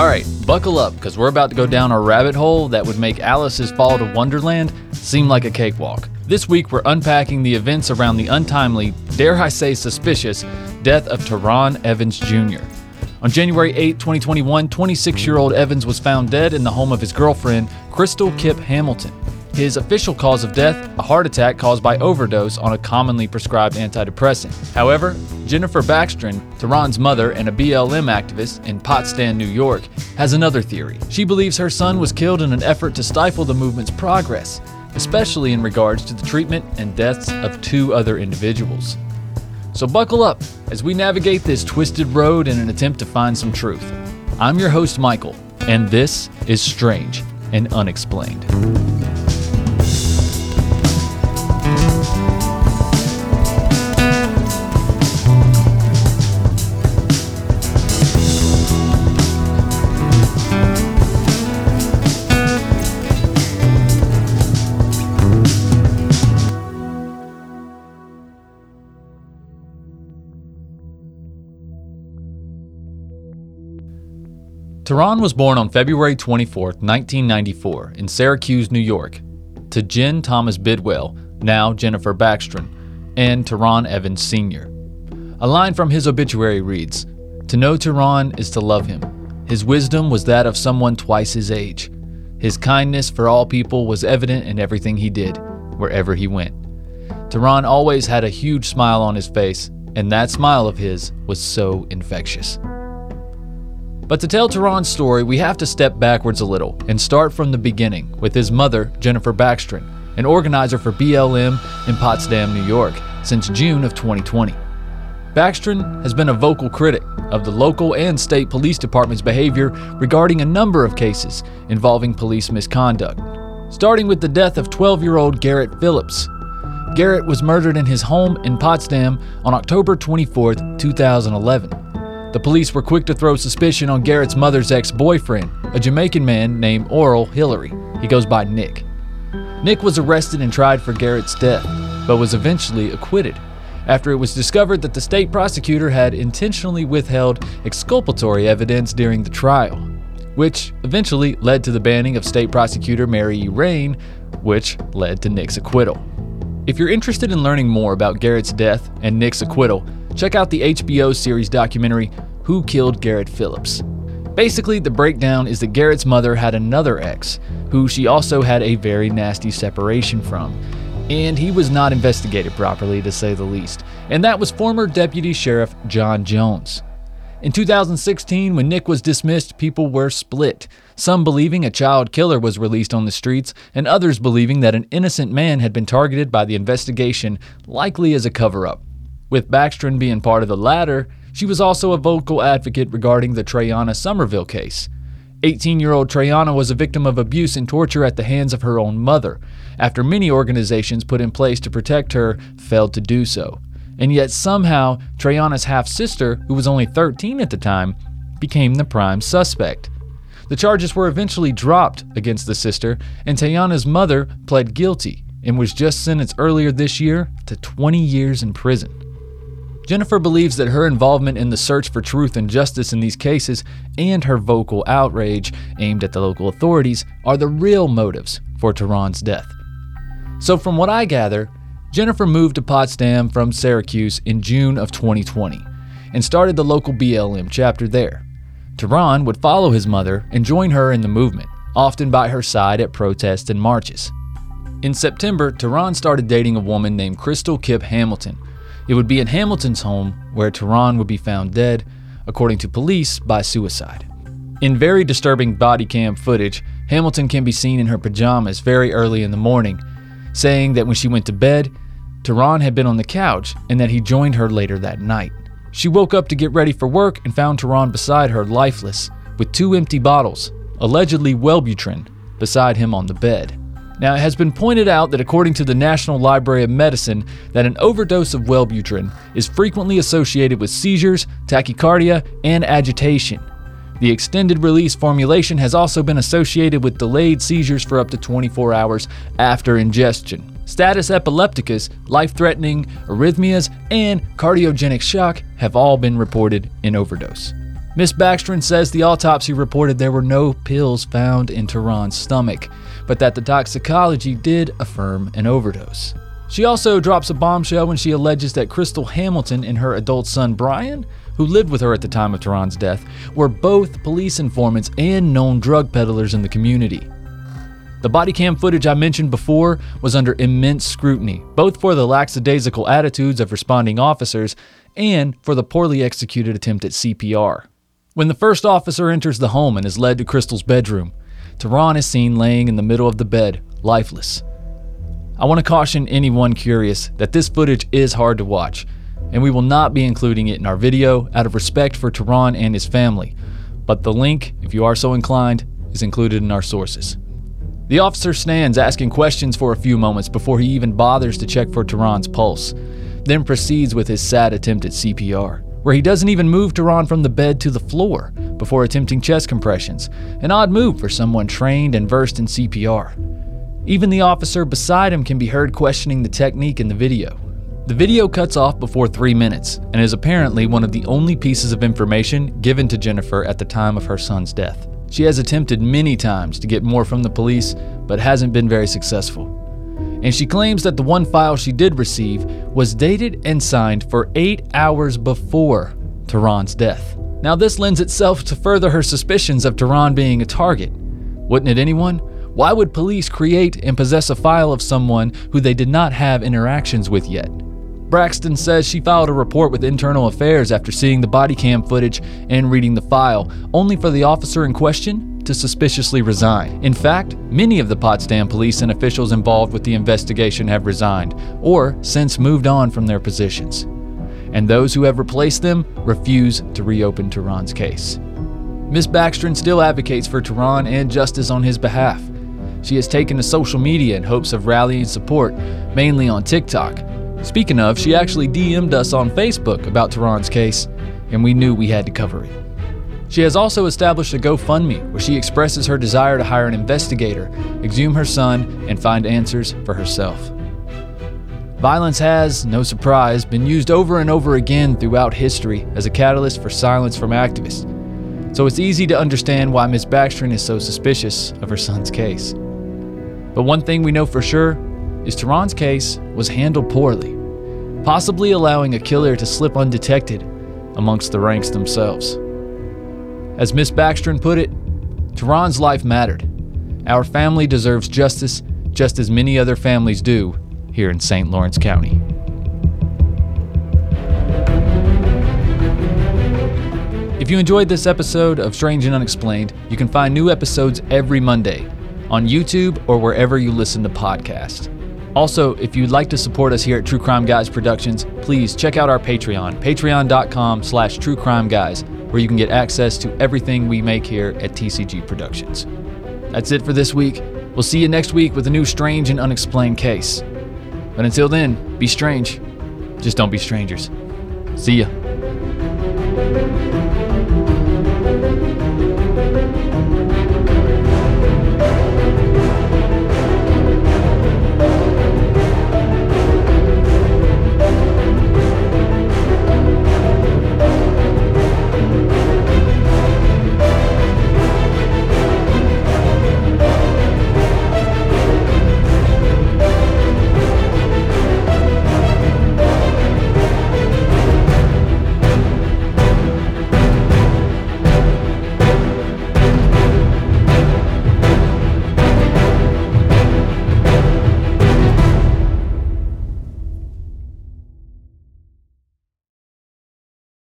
Alright, buckle up, because we're about to go down a rabbit hole that would make Alice's Fall to Wonderland seem like a cakewalk. This week, we're unpacking the events around the untimely, dare I say suspicious, death of Terron Evans Jr. On January 8, 2021, 26 year old Evans was found dead in the home of his girlfriend, Crystal Kipp Hamilton. His official cause of death, a heart attack caused by overdose on a commonly prescribed antidepressant. However, Jennifer Baxtron, Terron's mother and a BLM activist in Potsdam, New York, has another theory. She believes her son was killed in an effort to stifle the movement's progress, especially in regards to the treatment and deaths of two other individuals. So buckle up as we navigate this twisted road in an attempt to find some truth. I'm your host, Michael, and this is Strange and Unexplained. Terron was born on February 24, 1994, in Syracuse, New York, to Jen Thomas Bidwell, now Jennifer Baxtron, and Terron Evans Sr. A line from his obituary reads To know Terron is to love him. His wisdom was that of someone twice his age. His kindness for all people was evident in everything he did, wherever he went. Terron always had a huge smile on his face, and that smile of his was so infectious. But to tell Terron's story, we have to step backwards a little and start from the beginning with his mother, Jennifer Baxtron, an organizer for BLM in Potsdam, New York, since June of 2020. Baxtron has been a vocal critic of the local and state police department's behavior regarding a number of cases involving police misconduct, starting with the death of 12 year old Garrett Phillips. Garrett was murdered in his home in Potsdam on October 24, 2011. The police were quick to throw suspicion on Garrett's mother's ex boyfriend, a Jamaican man named Oral Hillary. He goes by Nick. Nick was arrested and tried for Garrett's death, but was eventually acquitted after it was discovered that the state prosecutor had intentionally withheld exculpatory evidence during the trial, which eventually led to the banning of state prosecutor Mary E. Rain, which led to Nick's acquittal. If you're interested in learning more about Garrett's death and Nick's acquittal, check out the HBO series documentary Who Killed Garrett Phillips. Basically, the breakdown is that Garrett's mother had another ex, who she also had a very nasty separation from, and he was not investigated properly to say the least, and that was former Deputy Sheriff John Jones. In 2016, when Nick was dismissed, people were split. Some believing a child killer was released on the streets, and others believing that an innocent man had been targeted by the investigation, likely as a cover up. With Baxtron being part of the latter, she was also a vocal advocate regarding the Trayana Somerville case. 18 year old Trayana was a victim of abuse and torture at the hands of her own mother, after many organizations put in place to protect her failed to do so. And yet, somehow, Trayana's half sister, who was only 13 at the time, became the prime suspect. The charges were eventually dropped against the sister, and Tayana's mother pled guilty and was just sentenced earlier this year to 20 years in prison. Jennifer believes that her involvement in the search for truth and justice in these cases and her vocal outrage aimed at the local authorities are the real motives for Terron's death. So, from what I gather, Jennifer moved to Potsdam from Syracuse in June of 2020 and started the local BLM chapter there. Terron would follow his mother and join her in the movement, often by her side at protests and marches. In September, Terron started dating a woman named Crystal Kipp Hamilton, it would be in Hamilton's home where Terron would be found dead, according to police, by suicide. In very disturbing body cam footage, Hamilton can be seen in her pajamas very early in the morning, saying that when she went to bed, Terron had been on the couch and that he joined her later that night. She woke up to get ready for work and found Terron beside her lifeless, with two empty bottles, allegedly Wellbutrin, beside him on the bed. Now, it has been pointed out that according to the National Library of Medicine, that an overdose of Wellbutrin is frequently associated with seizures, tachycardia, and agitation. The extended release formulation has also been associated with delayed seizures for up to 24 hours after ingestion. Status epilepticus, life threatening arrhythmias, and cardiogenic shock have all been reported in overdose. Miss Baxtron says the autopsy reported there were no pills found in Terron's stomach, but that the toxicology did affirm an overdose. She also drops a bombshell when she alleges that Crystal Hamilton and her adult son Brian, who lived with her at the time of Terron's death, were both police informants and known drug peddlers in the community. The body cam footage I mentioned before was under immense scrutiny, both for the lackadaisical attitudes of responding officers and for the poorly executed attempt at CPR. When the first officer enters the home and is led to Crystal's bedroom, Terron is seen laying in the middle of the bed, lifeless. I want to caution anyone curious that this footage is hard to watch, and we will not be including it in our video out of respect for Terron and his family, but the link, if you are so inclined, is included in our sources. The officer stands asking questions for a few moments before he even bothers to check for Terron's pulse, then proceeds with his sad attempt at CPR, where he doesn't even move Terron from the bed to the floor before attempting chest compressions, an odd move for someone trained and versed in CPR. Even the officer beside him can be heard questioning the technique in the video. The video cuts off before three minutes and is apparently one of the only pieces of information given to Jennifer at the time of her son's death. She has attempted many times to get more from the police, but hasn't been very successful. And she claims that the one file she did receive was dated and signed for eight hours before Terron's death. Now, this lends itself to further her suspicions of Terron being a target. Wouldn't it, anyone? Why would police create and possess a file of someone who they did not have interactions with yet? Braxton says she filed a report with Internal Affairs after seeing the body cam footage and reading the file, only for the officer in question to suspiciously resign. In fact, many of the Potsdam police and officials involved with the investigation have resigned, or since moved on from their positions. And those who have replaced them refuse to reopen Terron's case. Ms. Baxtron still advocates for Terron and justice on his behalf. She has taken to social media in hopes of rallying support, mainly on TikTok, Speaking of, she actually DM'd us on Facebook about Terron's case, and we knew we had to cover it. She has also established a GoFundMe where she expresses her desire to hire an investigator, exhume her son, and find answers for herself. Violence has, no surprise, been used over and over again throughout history as a catalyst for silence from activists. So it's easy to understand why Ms. Baxtron is so suspicious of her son's case. But one thing we know for sure is Terron's case was handled poorly, possibly allowing a killer to slip undetected amongst the ranks themselves. As Miss Baxtron put it, Terron's life mattered. Our family deserves justice just as many other families do here in St. Lawrence County. If you enjoyed this episode of Strange and Unexplained, you can find new episodes every Monday on YouTube or wherever you listen to podcasts. Also, if you'd like to support us here at True Crime Guys Productions, please check out our Patreon, patreon.com slash True Crime Guys, where you can get access to everything we make here at TCG Productions. That's it for this week. We'll see you next week with a new strange and unexplained case. But until then, be strange. Just don't be strangers. See ya.